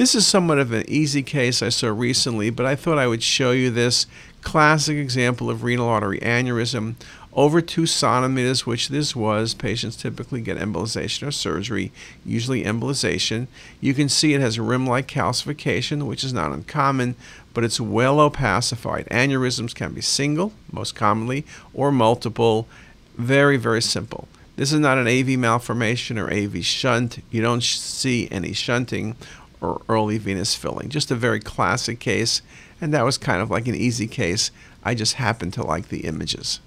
This is somewhat of an easy case I saw recently, but I thought I would show you this classic example of renal artery aneurysm. Over two centimeters, which this was, patients typically get embolization or surgery, usually embolization. You can see it has rim like calcification, which is not uncommon, but it's well opacified. Aneurysms can be single, most commonly, or multiple. Very, very simple. This is not an AV malformation or AV shunt. You don't see any shunting or early venous filling. Just a very classic case, and that was kind of like an easy case. I just happened to like the images.